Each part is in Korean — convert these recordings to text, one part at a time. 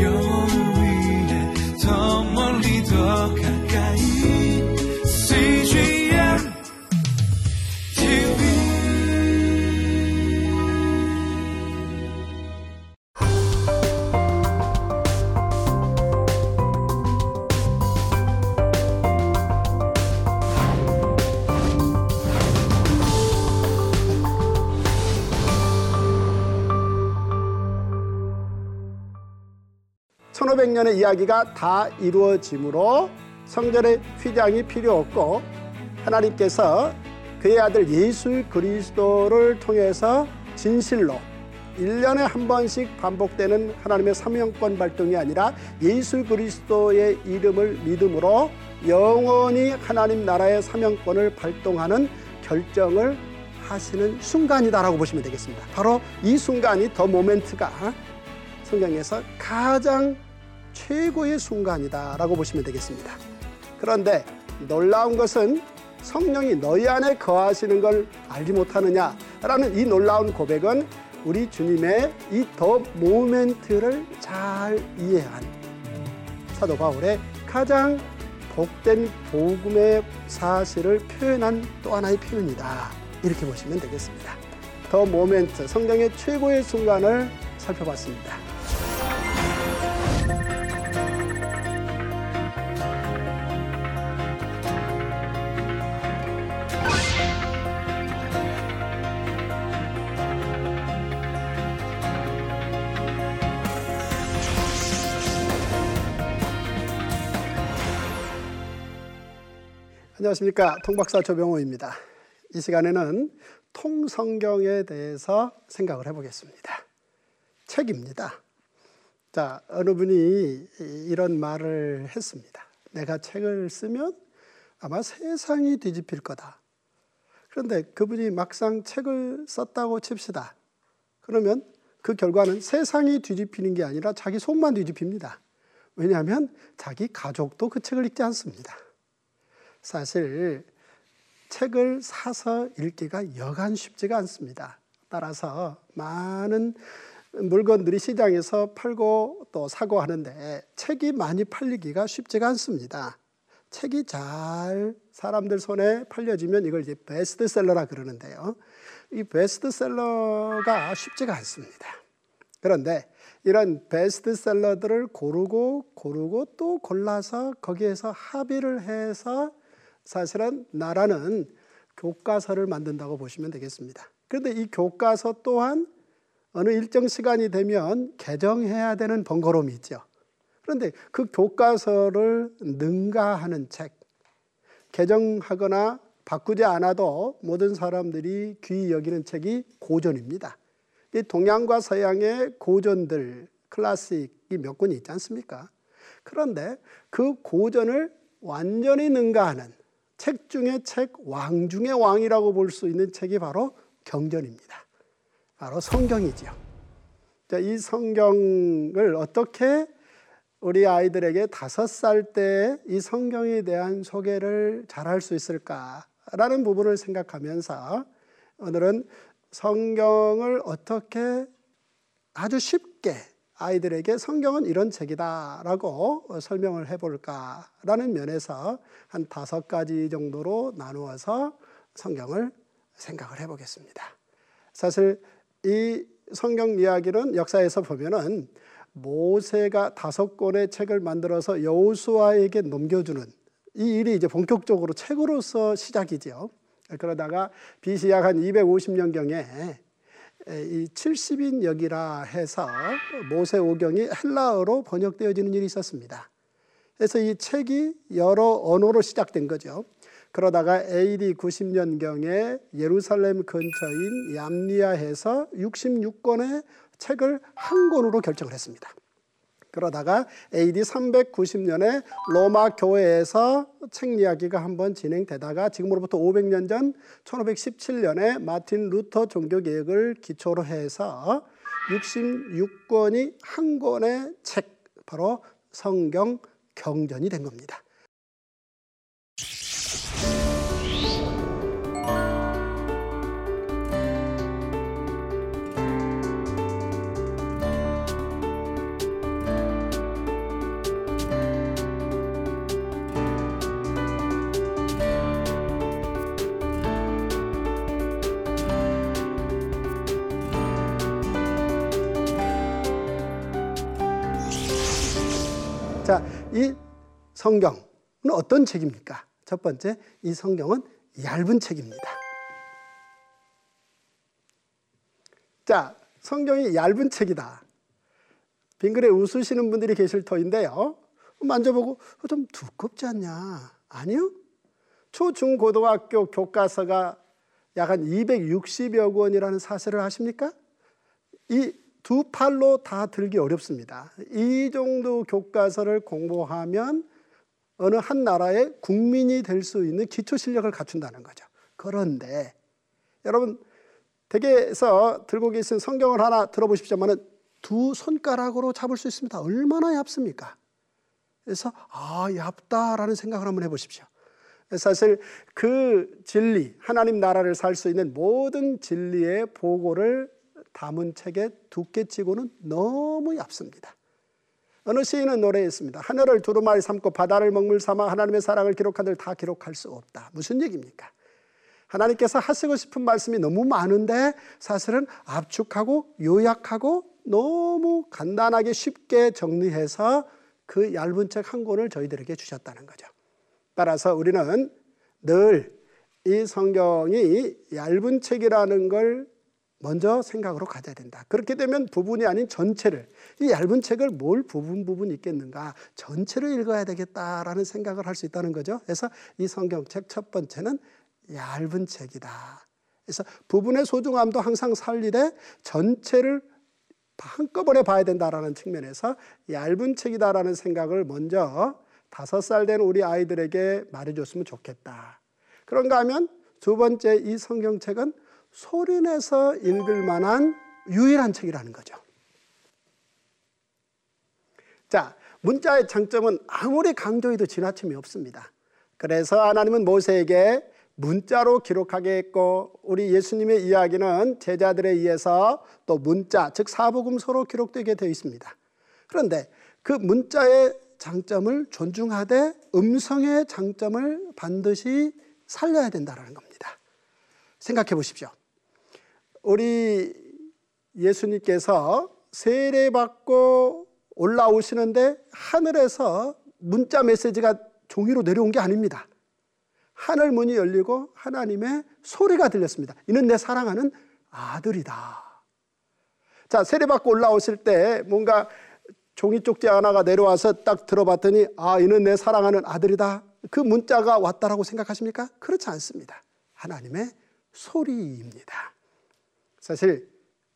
영 천오백 년의 이야기가 다 이루어지므로 성전의 휘장이 필요 없고 하나님께서 그의 아들 예수 그리스도를 통해서 진실로 일년에한 번씩 반복되는 하나님의 사명권 발동이 아니라 예수 그리스도의 이름을 믿음으로 영원히 하나님 나라의 사명권을 발동하는 결정을 하시는 순간이다라고 보시면 되겠습니다. 바로 이 순간이 더 모멘트가 성경에서 가장 최고의 순간이다라고 보시면 되겠습니다. 그런데 놀라운 것은 성령이 너희 안에 거하시는 걸 알지 못하느냐라는 이 놀라운 고백은 우리 주님의 이 더 모멘트를 잘 이해한 사도 바울의 가장 복된 복음의 사실을 표현한 또 하나의 표현이다. 이렇게 보시면 되겠습니다. 더 모멘트, 성경의 최고의 순간을 살펴봤습니다. 안녕하십니까. 통박사 조병호입니다. 이 시간에는 통성경에 대해서 생각을 해보겠습니다. 책입니다. 자, 어느 분이 이런 말을 했습니다. 내가 책을 쓰면 아마 세상이 뒤집힐 거다. 그런데 그분이 막상 책을 썼다고 칩시다. 그러면 그 결과는 세상이 뒤집히는 게 아니라 자기 속만 뒤집힙니다. 왜냐하면 자기 가족도 그 책을 읽지 않습니다. 사실 책을 사서 읽기가 여간 쉽지가 않습니다. 따라서 많은 물건들이 시장에서 팔고 또 사고 하는데 책이 많이 팔리기가 쉽지가 않습니다. 책이 잘 사람들 손에 팔려지면 이걸 이제 베스트셀러라 그러는데요. 이 베스트셀러가 쉽지가 않습니다. 그런데 이런 베스트셀러들을 고르고 고르고 또 골라서 거기에서 합의를 해서 사실은 나라는 교과서를 만든다고 보시면 되겠습니다. 그런데 이 교과서 또한 어느 일정 시간이 되면 개정해야 되는 번거로움이 있죠. 그런데 그 교과서를 능가하는 책, 개정하거나 바꾸지 않아도 모든 사람들이 귀히 여기는 책이 고전입니다. 이 동양과 서양의 고전들, 클래식이 몇 권이 있지 않습니까? 그런데 그 고전을 완전히 능가하는 책 중에 책, 왕 중의 왕이라고 볼 수 있는 책이 바로 경전입니다. 바로 성경이지요. 자, 이 성경을 어떻게 우리 아이들에게 다섯 살 때 이 성경에 대한 소개를 잘 할 수 있을까라는 부분을 생각하면서 오늘은 성경을 어떻게 아주 쉽게 아이들에게 성경은 이런 책이다라고 설명을 해볼까라는 면에서 한 다섯 가지 정도로 나누어서 성경을 생각을 해보겠습니다. 사실 이 성경 이야기는 역사에서 보면은 모세가 다섯 권의 책을 만들어서 여호수아에게 넘겨주는 이 일이 이제 본격적으로 책으로서 시작이죠. 그러다가 BC 약 한 250년경에 이 70인 역이라 해서 모세 오경이 헬라어로 번역되어지는 일이 있었습니다. 그래서 이 책이 여러 언어로 시작된 거죠. 그러다가 AD 90년경에 예루살렘 근처인 얌리아에서 66권의 책을 한 권으로 결정을 했습니다. 그러다가 AD 390년에 로마 교회에서 책 이야기가 한번 진행되다가 지금으로부터 500년 전 1517년에 마틴 루터 종교 개혁을 기초로 해서 66권이 한 권의 책 바로 성경 경전이 된 겁니다. 자, 이 성경은 어떤 책입니까? 첫 번째, 이 성경은 얇은 책입니다. 자, 성경이 얇은 책이다. 빙그레 웃으시는 분들이 계실 터인데요. 만져보고 어, 좀 두껍지 않냐? 아니요. 초, 중, 고등학교 교과서가 약 한 260여 권이라는 사실을 아십니까? 이 두 팔로 다 들기 어렵습니다. 이 정도 교과서를 공부하면 어느 한 나라의 국민이 될 수 있는 기초 실력을 갖춘다는 거죠. 그런데 여러분 댁에서 들고 계신 성경을 하나 들어보십시오만은 두 손가락으로 잡을 수 있습니다. 얼마나 얇습니까? 그래서 아 얇다라는 생각을 한번 해보십시오. 사실 그 진리, 하나님 나라를 살 수 있는 모든 진리의 보고를 담은 책의 두께치고는 너무 얇습니다. 어느 시인은 노래했습니다. 하늘을 두루마리 삼고 바다를 먹물 삼아 하나님의 사랑을 기록한들 다 기록할 수 없다. 무슨 얘기입니까? 하나님께서 하시고 싶은 말씀이 너무 많은데 사실은 압축하고 요약하고 너무 간단하게 쉽게 정리해서 그 얇은 책 한 권을 저희들에게 주셨다는 거죠. 따라서 우리는 늘 이 성경이 얇은 책이라는 걸 먼저 생각으로 가져야 된다. 그렇게 되면 부분이 아닌 전체를 이 얇은 책을 뭘 부분 부분 읽겠는가 전체를 읽어야 되겠다라는 생각을 할 수 있다는 거죠. 그래서 이 성경책 첫 번째는 얇은 책이다. 그래서 부분의 소중함도 항상 살리되 전체를 한꺼번에 봐야 된다라는 측면에서 얇은 책이다라는 생각을 먼저 다섯 살 된 우리 아이들에게 말해줬으면 좋겠다. 그런가 하면 두 번째 이 성경책은 소리내서 읽을 만한 유일한 책이라는 거죠. 자, 문자의 장점은 아무리 강조해도 지나침이 없습니다. 그래서 하나님은 모세에게 문자로 기록하게 했고 우리 예수님의 이야기는 제자들에 의해서 또 문자 즉 사복음서로 기록되게 되어 있습니다. 그런데 그 문자의 장점을 존중하되 음성의 장점을 반드시 살려야 된다는 겁니다. 생각해 보십시오. 우리 예수님께서 세례받고 올라오시는데 하늘에서 문자 메시지가 종이로 내려온 게 아닙니다. 하늘 문이 열리고 하나님의 소리가 들렸습니다. 이는 내 사랑하는 아들이다. 자, 세례받고 올라오실 때 뭔가 종이 쪽지 하나가 내려와서 딱 들어봤더니 아, 이는 내 사랑하는 아들이다. 그 문자가 왔다라고 생각하십니까? 그렇지 않습니다. 하나님의 소리입니다. 사실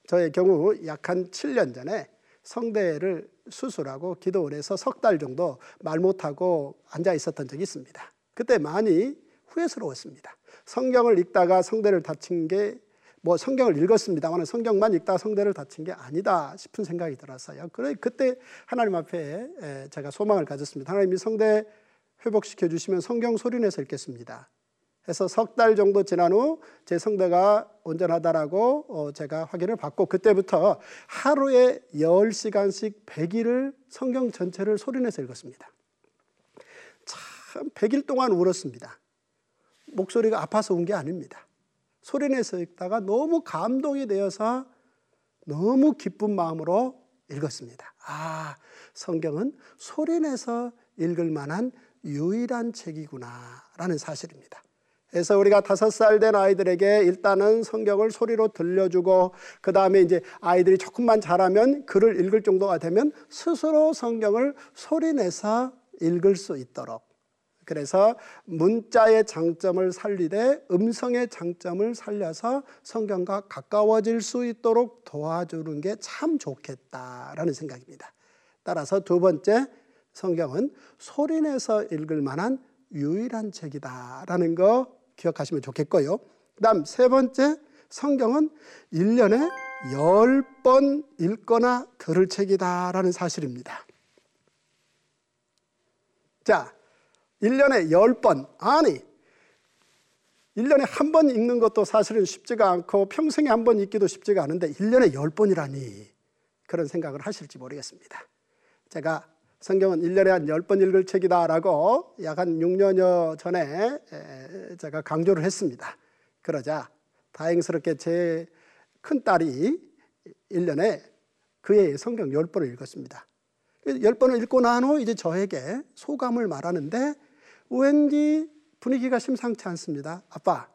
저의 경우 약 한 7년 전에 성대를 수술하고 기도를 해서 석 달 정도 말 못하고 앉아 있었던 적이 있습니다. 그때 많이 후회스러웠습니다. 성경을 읽다가 성대를 다친 게 뭐 성경을 읽었습니다만 성경만 읽다가 성대를 다친 게 아니다 싶은 생각이 들었어요. 그래 그때 하나님 앞에 제가 소망을 가졌습니다. 하나님이 성대 회복시켜 주시면 성경 소리내서 읽겠습니다. 해서 석 달 정도 지난 후 제 성대가 온전하다라고 어, 제가 확인을 받고 그때부터 하루에 10시간씩 100일을 성경 전체를 소리내서 읽었습니다. 참 100일 동안 울었습니다. 목소리가 아파서 운 게 아닙니다. 소리내서 읽다가 너무 감동이 되어서 너무 기쁜 마음으로 읽었습니다. 아, 성경은 소리내서 읽을 만한 유일한 책이구나라는 사실입니다. 그래서 우리가 다섯 살 된 아이들에게 일단은 성경을 소리로 들려주고 그 다음에 이제 아이들이 조금만 자라면 글을 읽을 정도가 되면 스스로 성경을 소리내서 읽을 수 있도록 그래서 문자의 장점을 살리되 음성의 장점을 살려서 성경과 가까워질 수 있도록 도와주는 게 참 좋겠다라는 생각입니다. 따라서 두 번째 성경은 소리내서 읽을 만한 유일한 책이다라는 거 기억하시면 좋겠고요. 그 다음 세 번째 성경은 1년에 10번 읽거나 들을 책이다라는 사실입니다. 자, 1년에 10번. 아니, 1년에 한 번 읽는 것도 사실은 쉽지가 않고 평생에 한 번 읽기도 쉽지가 않은데 1년에 10번이라니 그런 생각을 하실지 모르겠습니다. 제가 성경은 1년에 한 10번 읽을 책이다라고 약 한 6년여 전에 제가 강조를 했습니다. 그러자 다행스럽게 제 큰딸이 1년에 그의 성경 10번을 읽었습니다. 열 번을 읽고 난 후 이제 저에게 소감을 말하는데 왠지 분위기가 심상치 않습니다. 아빠,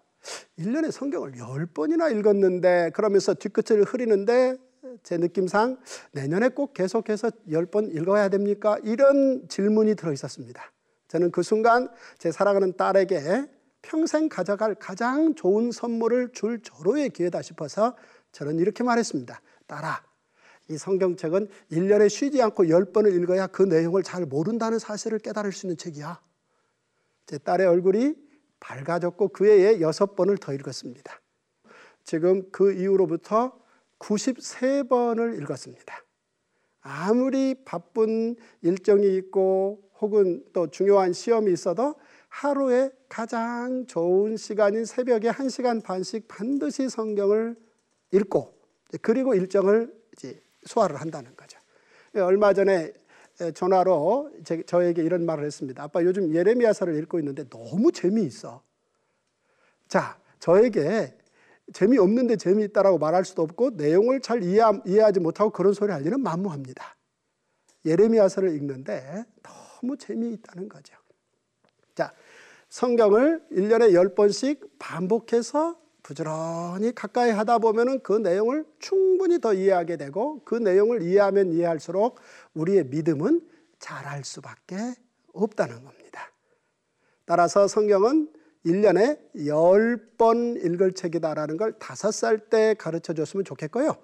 1년에 성경을 10번이나 읽었는데 그러면서 뒤끝을 흐리는데 제 느낌상 내년에 꼭 계속해서 10번 읽어야 됩니까? 이런 질문이 들어 있었습니다. 저는 그 순간 제 사랑하는 딸에게 평생 가져갈 가장 좋은 선물을 줄 절호의 기회다 싶어서 저는 이렇게 말했습니다. 딸아, 이 성경책은 1년에 쉬지 않고 10번을 읽어야 그 내용을 잘 모른다는 사실을 깨달을 수 있는 책이야. 제 딸의 얼굴이 밝아졌고 그 해에 6번을 더 읽었습니다. 지금 그 이후로부터 93번을 읽었습니다. 아무리 바쁜 일정이 있고 혹은 또 중요한 시험이 있어도 하루에 가장 좋은 시간인 새벽에 1시간 반씩 반드시 성경을 읽고 그리고 일정을 소화를 한다는 거죠. 얼마 전에 전화로 저에게 이런 말을 했습니다. 아빠 요즘 예레미야서를 읽고 있는데 너무 재미있어. 자, 저에게 재미없는데 재미있다라고 말할 수도 없고 내용을 잘 이해, 이해하지 못하고 그런 소리 하기는 만무합니다. 예레미야서를 읽는데 너무 재미있다는 거죠. 자, 성경을 1년에 10번씩 반복해서 부지런히 가까이 하다 보면은 그 내용을 충분히 더 이해하게 되고 그 내용을 이해하면 이해할수록 우리의 믿음은 자랄 수밖에 없다는 겁니다. 따라서 성경은 1년에 10번 읽을 책이다라는 걸 5살 때 가르쳐 줬으면 좋겠고요.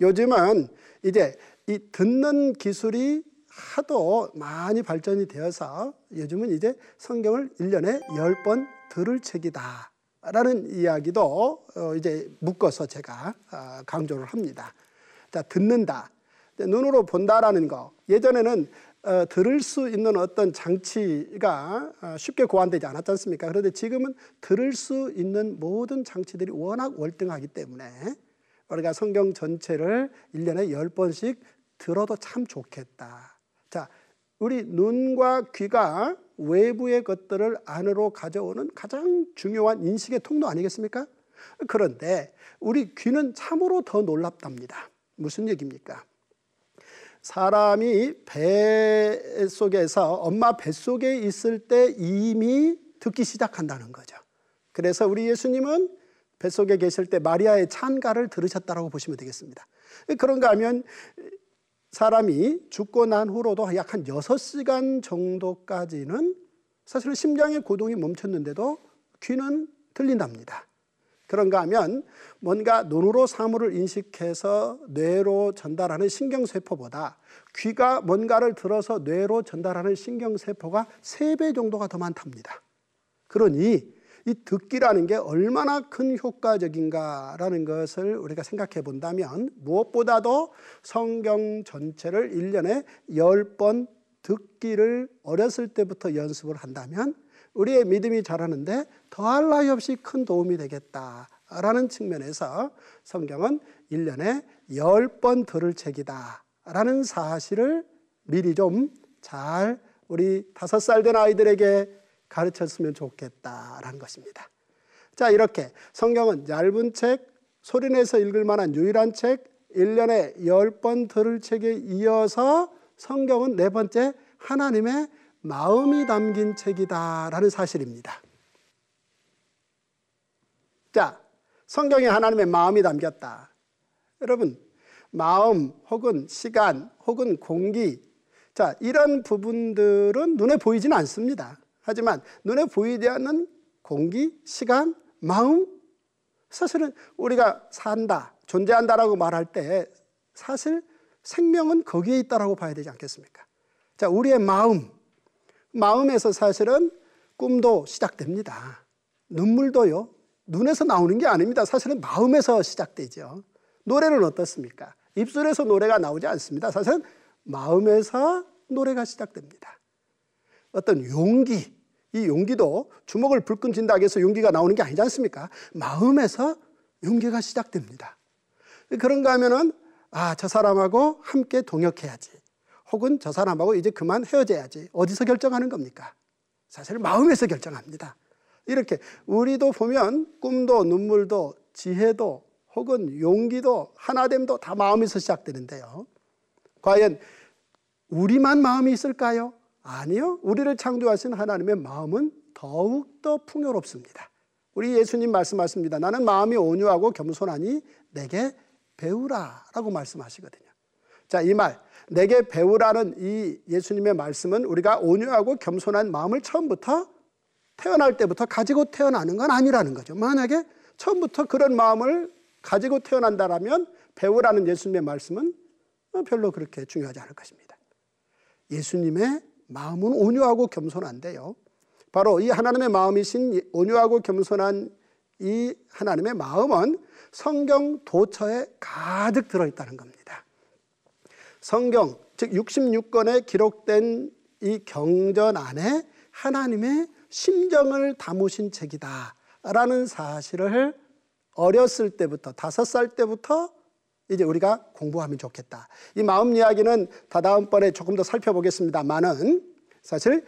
요즘은 이제 이 듣는 기술이 하도 많이 발전이 되어서 요즘은 이제 성경을 1년에 10번 들을 책이다. 라는 이야기도 어, 이제 묶어서 제가 아, 강조를 합니다. 자, 듣는다. 눈으로 본다라는 거. 예전에는 어, 들을 수 있는 어떤 장치가 어, 쉽게 고안되지 않았지 않습니까? 그런데 지금은 들을 수 있는 모든 장치들이 워낙 월등하기 때문에 우리가 성경 전체를 1년에 10번씩 들어도 참 좋겠다. 자, 우리 눈과 귀가 외부의 것들을 안으로 가져오는 가장 중요한 인식의 통로 아니겠습니까? 그런데 우리 귀는 참으로 더 놀랍답니다. 무슨 얘기입니까? 사람이 배 속에서 엄마 뱃 속에 있을 때 이미 듣기 시작한다는 거죠. 그래서 우리 예수님은 뱃속에 계실 때 마리아의 찬가를 들으셨다고 보시면 되겠습니다. 그런가 하면 사람이 죽고 난 후로도 약 한 6시간 정도까지는 사실은 심장의 고동이 멈췄는데도 귀는 들린답니다. 그런가 하면 뭔가 눈으로 사물을 인식해서 뇌로 전달하는 신경세포보다 귀가 뭔가를 들어서 뇌로 전달하는 신경세포가 3배 정도가 더 많답니다. 그러니 이 듣기라는 게 얼마나 큰 효과적인가라는 것을 우리가 생각해 본다면 무엇보다도 성경 전체를 1년에 10번 듣기를 어렸을 때부터 연습을 한다면 우리의 믿음이 자라는데 더할 나위 없이 큰 도움이 되겠다라는 측면에서 성경은 1년에 10번 들을 책이다 라는 사실을 미리 좀 잘 우리 다섯 살 된 아이들에게 가르쳤으면 좋겠다라는 것입니다. 자, 이렇게 성경은 얇은 책, 소리내서 읽을 만한 유일한 책, 1년에 10번 들을 책에 이어서 성경은 네 번째 하나님의 마음이 담긴 책이다라는 사실입니다. 자, 성경에 하나님의 마음이 담겼다. 여러분, 마음 혹은 시간 혹은 공기, 자, 이런 부분들은 눈에 보이지는 않습니다. 하지만 눈에 보이지 않는 공기, 시간, 마음, 사실은 우리가 산다, 존재한다라고 말할 때 사실 생명은 거기에 있다라고 봐야 되지 않겠습니까? 자, 우리의 마음, 마음에서 사실은 꿈도 시작됩니다. 눈물도요, 눈에서 나오는 게 아닙니다. 사실은 마음에서 시작되죠. 노래는 어떻습니까? 입술에서 노래가 나오지 않습니다. 사실은 마음에서 노래가 시작됩니다. 어떤 용기, 이 용기도 주먹을 불끈 쥔다고 해서 용기가 나오는 게 아니지 않습니까? 마음에서 용기가 시작됩니다. 그런가 하면은 아, 저 사람하고 함께 동역해야지. 혹은 저 사람하고 이제 그만 헤어져야지. 어디서 결정하는 겁니까? 사실 마음에서 결정합니다. 이렇게 우리도 보면 꿈도 눈물도 지혜도 혹은 용기도 하나됨도 다 마음에서 시작되는데요. 과연 우리만 마음이 있을까요? 아니요. 우리를 창조하신 하나님의 마음은 더욱더 풍요롭습니다. 우리 예수님 말씀하십니다. 나는 마음이 온유하고 겸손하니 내게 배우라 라고 말씀하시거든요. 자, 이 말, 내게 배우라는 이 예수님의 말씀은 우리가 온유하고 겸손한 마음을 처음부터 태어날 때부터 가지고 태어나는 건 아니라는 거죠. 만약에 처음부터 그런 마음을 가지고 태어난다라면 배우라는 예수님의 말씀은 별로 그렇게 중요하지 않을 것입니다. 예수님의 마음은 온유하고 겸손한데요. 바로 이 하나님의 마음이신 온유하고 겸손한 이 하나님의 마음은 성경 도처에 가득 들어있다는 겁니다. 성경, 즉 66권에 기록된 이 경전 안에 하나님의 심정을 담으신 책이다. 라는 사실을 어렸을 때부터, 다섯 살 때부터 이제 우리가 공부하면 좋겠다. 이 마음 이야기는 다 다음번에 조금 더 살펴보겠습니다만은 사실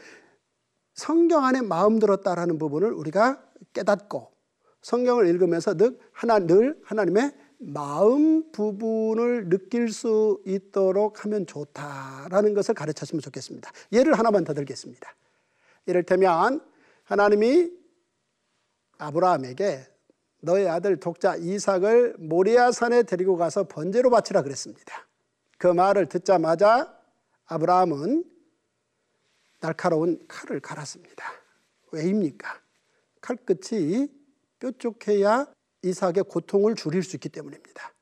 성경 안에 마음 들었다라는 부분을 우리가 깨닫고 성경을 읽으면서 늘 하나 늘 하나님의 마음 부분을 느낄 수 있도록 하면 좋다라는 것을 가르쳤으면 좋겠습니다. 예를 하나만 더 들겠습니다. 이를테면 하나님이 아브라함에게 너의 아들 독자 이삭을 모리아산에 데리고 가서 번제로 바치라 그랬습니다. 그 말을 듣자마자 아브라함은 날카로운 칼을 갈았습니다. 왜입니까? 칼끝이 뾰족해야 이삭의 고통을 줄일 수 있기 때문입니다.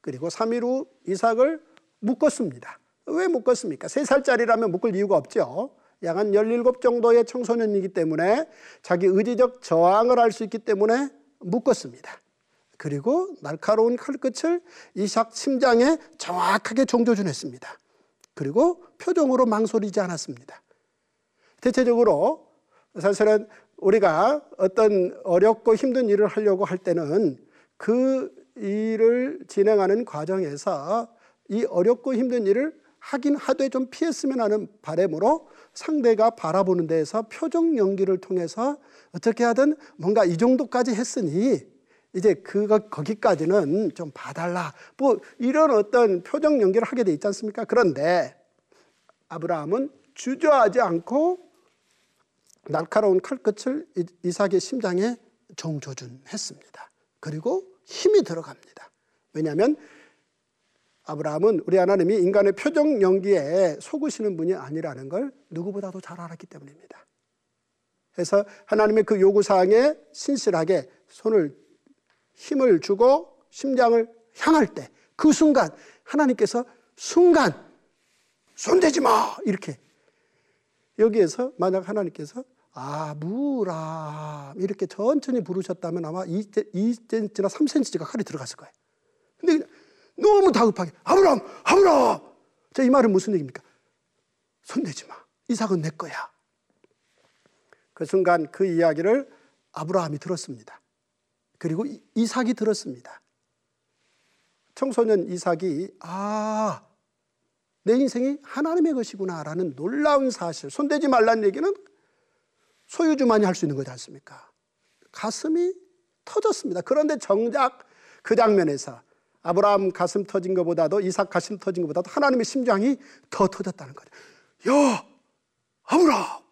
그리고 3일 후 이삭을 묶었습니다. 왜 묶었습니까? 3살짜리라면 묶을 이유가 없죠. 약 한 17 정도의 청소년이기 때문에 자기 의지적 저항을 할 수 있기 때문에 묶었습니다. 그리고 날카로운 칼끝을 이삭 심장에 정확하게 종조준했습니다. 그리고 표정으로 망설이지 않았습니다. 대체적으로 사실은 우리가 어떤 어렵고 힘든 일을 하려고 할 때는 그 일을 진행하는 과정에서 이 어렵고 힘든 일을 하긴 하되 좀 피했으면 하는 바램으로 상대가 바라보는 데에서 표정 연기를 통해서 어떻게 하든 뭔가 이 정도까지 했으니 이제 그거 거기까지는 좀 봐달라. 뭐 이런 어떤 표정 연기를 하게 돼 있지 않습니까? 그런데 아브라함은 주저하지 않고 날카로운 칼끝을 이삭의 심장에 정조준했습니다. 그리고 힘이 들어갑니다. 왜냐하면 아브라함은 우리 하나님이 인간의 표정 연기에 속으시는 분이 아니라는 걸 누구보다도 잘 알았기 때문입니다. 그래서 하나님의 그 요구사항에 신실하게 손을 힘을 주고 심장을 향할 때 그 순간 하나님께서 순간 손대지 마 이렇게 여기에서 만약 하나님께서 아무람 이렇게 천천히 부르셨다면 아마 2cm나 3cm가 칼이 들어갔을 거예요. 근데 너무 다급하게 아브라함 아브라함. 자이 말은 무슨 얘기입니까? 손대지 마. 이삭은 내 거야. 그 순간 그 이야기를 아브라함이 들었습니다. 그리고 이삭이 들었습니다. 청소년 이삭이 아 내 인생이 하나님의 것이구나라는 놀라운 사실 손대지 말라는 얘기는 소유주만이 할 수 있는 거지 않습니까? 가슴이 터졌습니다. 그런데 정작 그 장면에서 아브라함 가슴 터진 것보다도 이삭 가슴 터진 것보다도 하나님의 심장이 더 터졌다는 거죠. 야, 아브라함,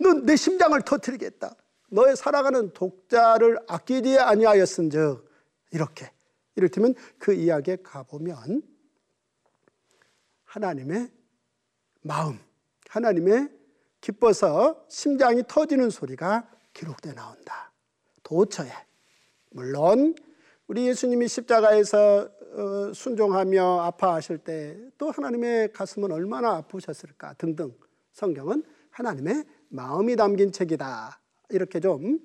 넌 내 심장을 터뜨리겠다. 너의 살아가는 독자를 아끼지 아니하였은즉 이렇게 이를테면 그 이야기에 가보면 하나님의 마음, 하나님의 기뻐서 심장이 터지는 소리가 기록돼 나온다. 도처에 물론 우리 예수님이 십자가에서 어, 순종하며 아파하실 때 또 하나님의 가슴은 얼마나 아프셨을까 등등 성경은 하나님의 마음이 담긴 책이다. 이렇게 좀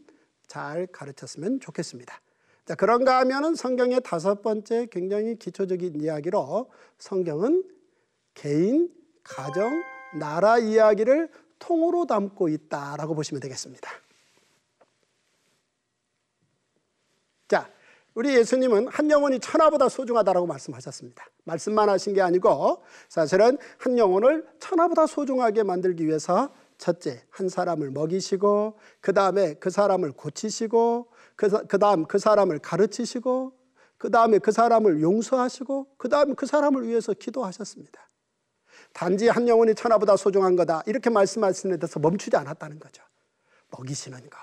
잘 가르쳤으면 좋겠습니다. 자, 그런가 하면은 성경의 다섯 번째 굉장히 기초적인 이야기로 성경은 개인, 가정, 나라 이야기를 통으로 담고 있다라고 보시면 되겠습니다. 자, 우리 예수님은 한 영혼이 천하보다 소중하다라고 말씀하셨습니다. 말씀만 하신 게 아니고 사실은 한 영혼을 천하보다 소중하게 만들기 위해서 첫째 한 사람을 먹이시고 그 다음에 그 사람을 고치시고 그, 그 다음 그 사람을 가르치시고 그 다음에 그 사람을 용서하시고 그 다음에 그 사람을 위해서 기도하셨습니다. 단지 한 영혼이 천하보다 소중한 거다. 이렇게 말씀하시는 데서 멈추지 않았다는 거죠. 먹이시는 거.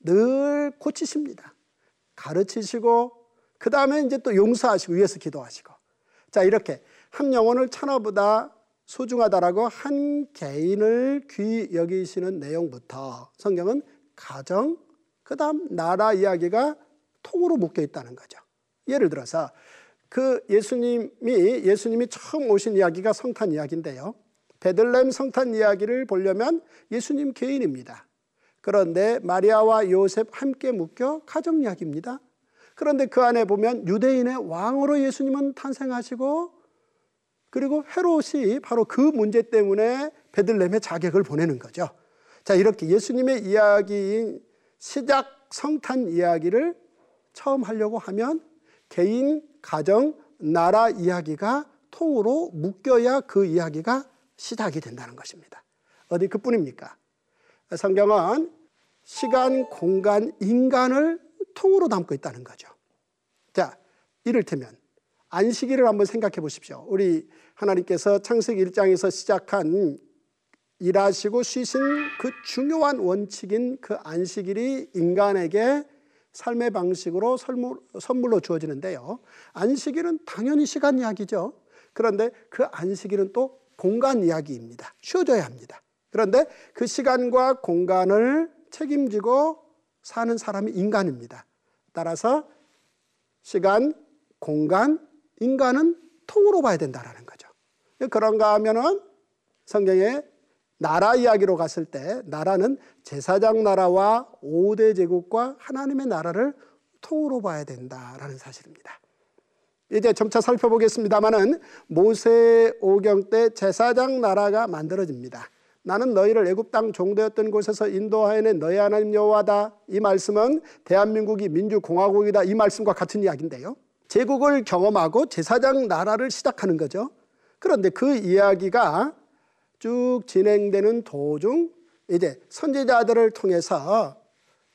늘 고치십니다. 가르치시고, 그 다음에 이제 또 용서하시고, 위에서 기도하시고. 자, 이렇게 한 영혼을 천하보다 소중하다라고 한 개인을 귀 여기시는 내용부터 성경은 가정, 그 다음 나라 이야기가 통으로 묶여 있다는 거죠. 예를 들어서 그 예수님이 예수님이 처음 오신 이야기가 성탄 이야기인데요. 베들렘 성탄 이야기를 보려면 예수님 개인입니다. 그런데 마리아와 요셉 함께 묶여 가정 이야기입니다. 그런데 그 안에 보면 유대인의 왕으로 예수님은 탄생하시고 그리고 헤롯이 바로 그 문제 때문에 베들렘에 자격을 보내는 거죠. 자, 이렇게 예수님의 이야기인 시작 성탄 이야기를 처음 하려고 하면 개인, 가정, 나라 이야기가 통으로 묶여야 그 이야기가 시작이 된다는 것입니다. 어디 그뿐입니까? 성경은 시간, 공간, 인간을 통으로 담고 있다는 거죠. 자, 이를테면 안식일을 한번 생각해 보십시오. 우리 하나님께서 창세기 1장에서 시작한 일하시고 쉬신 그 중요한 원칙인 그 안식일이 인간에게 삶의 방식으로 선물로 주어지는데요. 안식일은 당연히 시간 이야기죠. 그런데 그 안식일은 또 공간 이야기입니다. 쉬어져야 합니다. 그런데 그 시간과 공간을 책임지고 사는 사람이 인간입니다. 따라서 시간, 공간, 인간은 통으로 봐야 된다라는 거죠. 그런가 하면은 성경에 나라 이야기로 갔을 때 나라는 제사장 나라와 5대 제국과 하나님의 나라를 통으로 봐야 된다라는 사실입니다. 이제 점차 살펴보겠습니다만은 모세 오경 때 제사장 나라가 만들어집니다. 나는 너희를 애굽 땅 종되었던 곳에서 인도하여낸 너희 하나님 여호와다. 이 말씀은 대한민국이 민주공화국이다. 이 말씀과 같은 이야기인데요. 제국을 경험하고 제사장 나라를 시작하는 거죠. 그런데 그 이야기가 쭉 진행되는 도중 이제 선지자들을 통해서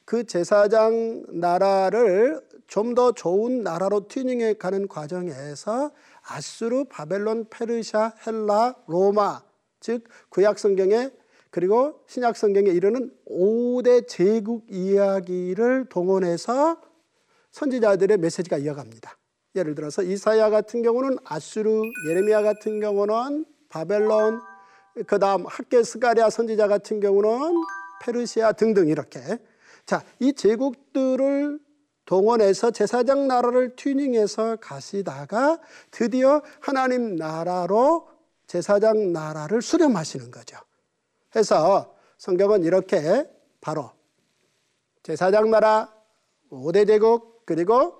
그 제사장 나라를 좀 더 좋은 나라로 튜닝해 가는 과정에서 아수르, 바벨론, 페르시아, 헬라, 로마 즉 구약 성경에 그리고 신약 성경에 이르는 5대 제국 이야기를 동원해서 선지자들의 메시지가 이어갑니다. 예를 들어서 이사야 같은 경우는 아수르, 예레미야 같은 경우는 바벨론, 그다음 학계 스가리아 선지자 같은 경우는 페르시아 등등 이렇게 자, 이 제국들을 동원해서 제사장 나라를 튜닝해서 가시다가 드디어 하나님 나라로 제사장 나라를 수렴하시는 거죠. 해서 성경은 이렇게 바로 제사장 나라, 5대 제국, 그리고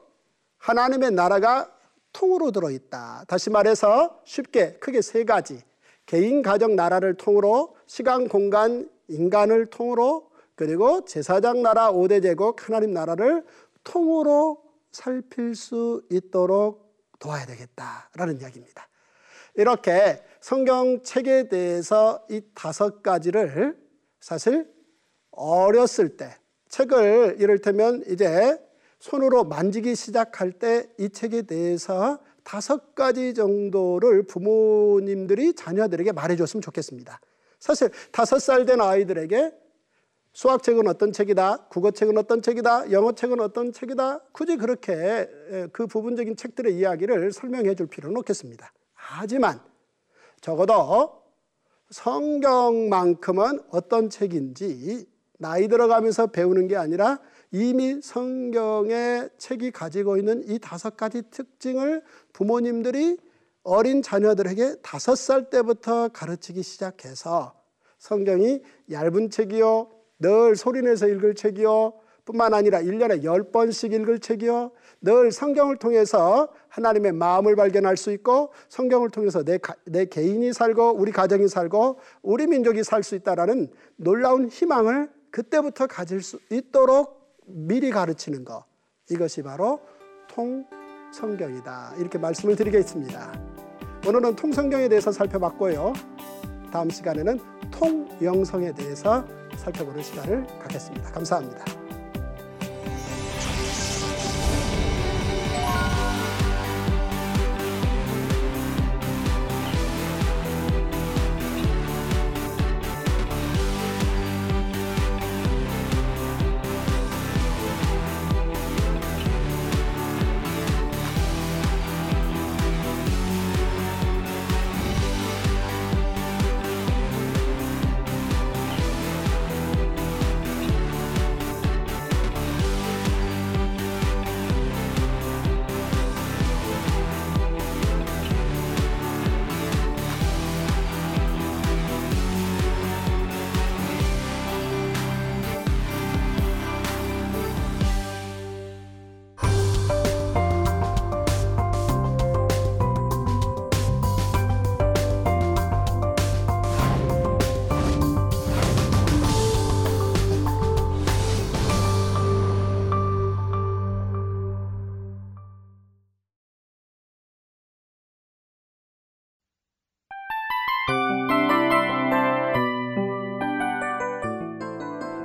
하나님의 나라가 통으로 들어있다. 다시 말해서 쉽게 크게 세 가지. 개인, 가정, 나라를 통으로 시간, 공간, 인간을 통으로 그리고 제사장 나라, 5대 제국, 하나님 나라를 통으로 살필 수 있도록 도와야 되겠다라는 이야기입니다. 이렇게 성경책에 대해서 이 다섯 가지를 사실 어렸을 때 책을 이를테면 이제 손으로 만지기 시작할 때 이 책에 대해서 다섯 가지 정도를 부모님들이 자녀들에게 말해줬으면 좋겠습니다. 사실 다섯 살 된 아이들에게 수학책은 어떤 책이다, 국어책은 어떤 책이다, 영어책은 어떤 책이다, 굳이 그렇게 그 부분적인 책들의 이야기를 설명해 줄 필요는 없겠습니다. 하지만 적어도 성경만큼은 어떤 책인지 나이 들어가면서 배우는 게 아니라 이미 성경의 책이 가지고 있는 이 다섯 가지 특징을 부모님들이 어린 자녀들에게 다섯 살 때부터 가르치기 시작해서 성경이 얇은 책이요, 늘 소리내서 읽을 책이요, 뿐만 아니라 1년에 10번씩 읽을 책이요, 늘 성경을 통해서 하나님의 마음을 발견할 수 있고, 성경을 통해서 내, 내 개인이 살고, 우리 가정이 살고, 우리 민족이 살 수 있다라는 놀라운 희망을 그때부터 가질 수 있도록 미리 가르치는 것 이것이 바로 통성경이다 이렇게 말씀을 드리겠습니다. 오늘은 통성경에 대해서 살펴봤고요. 다음 시간에는 통영성에 대해서 살펴보는 시간을 갖겠습니다. 감사합니다.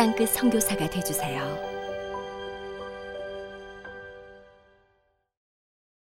땅끝 선교사가 되주세요.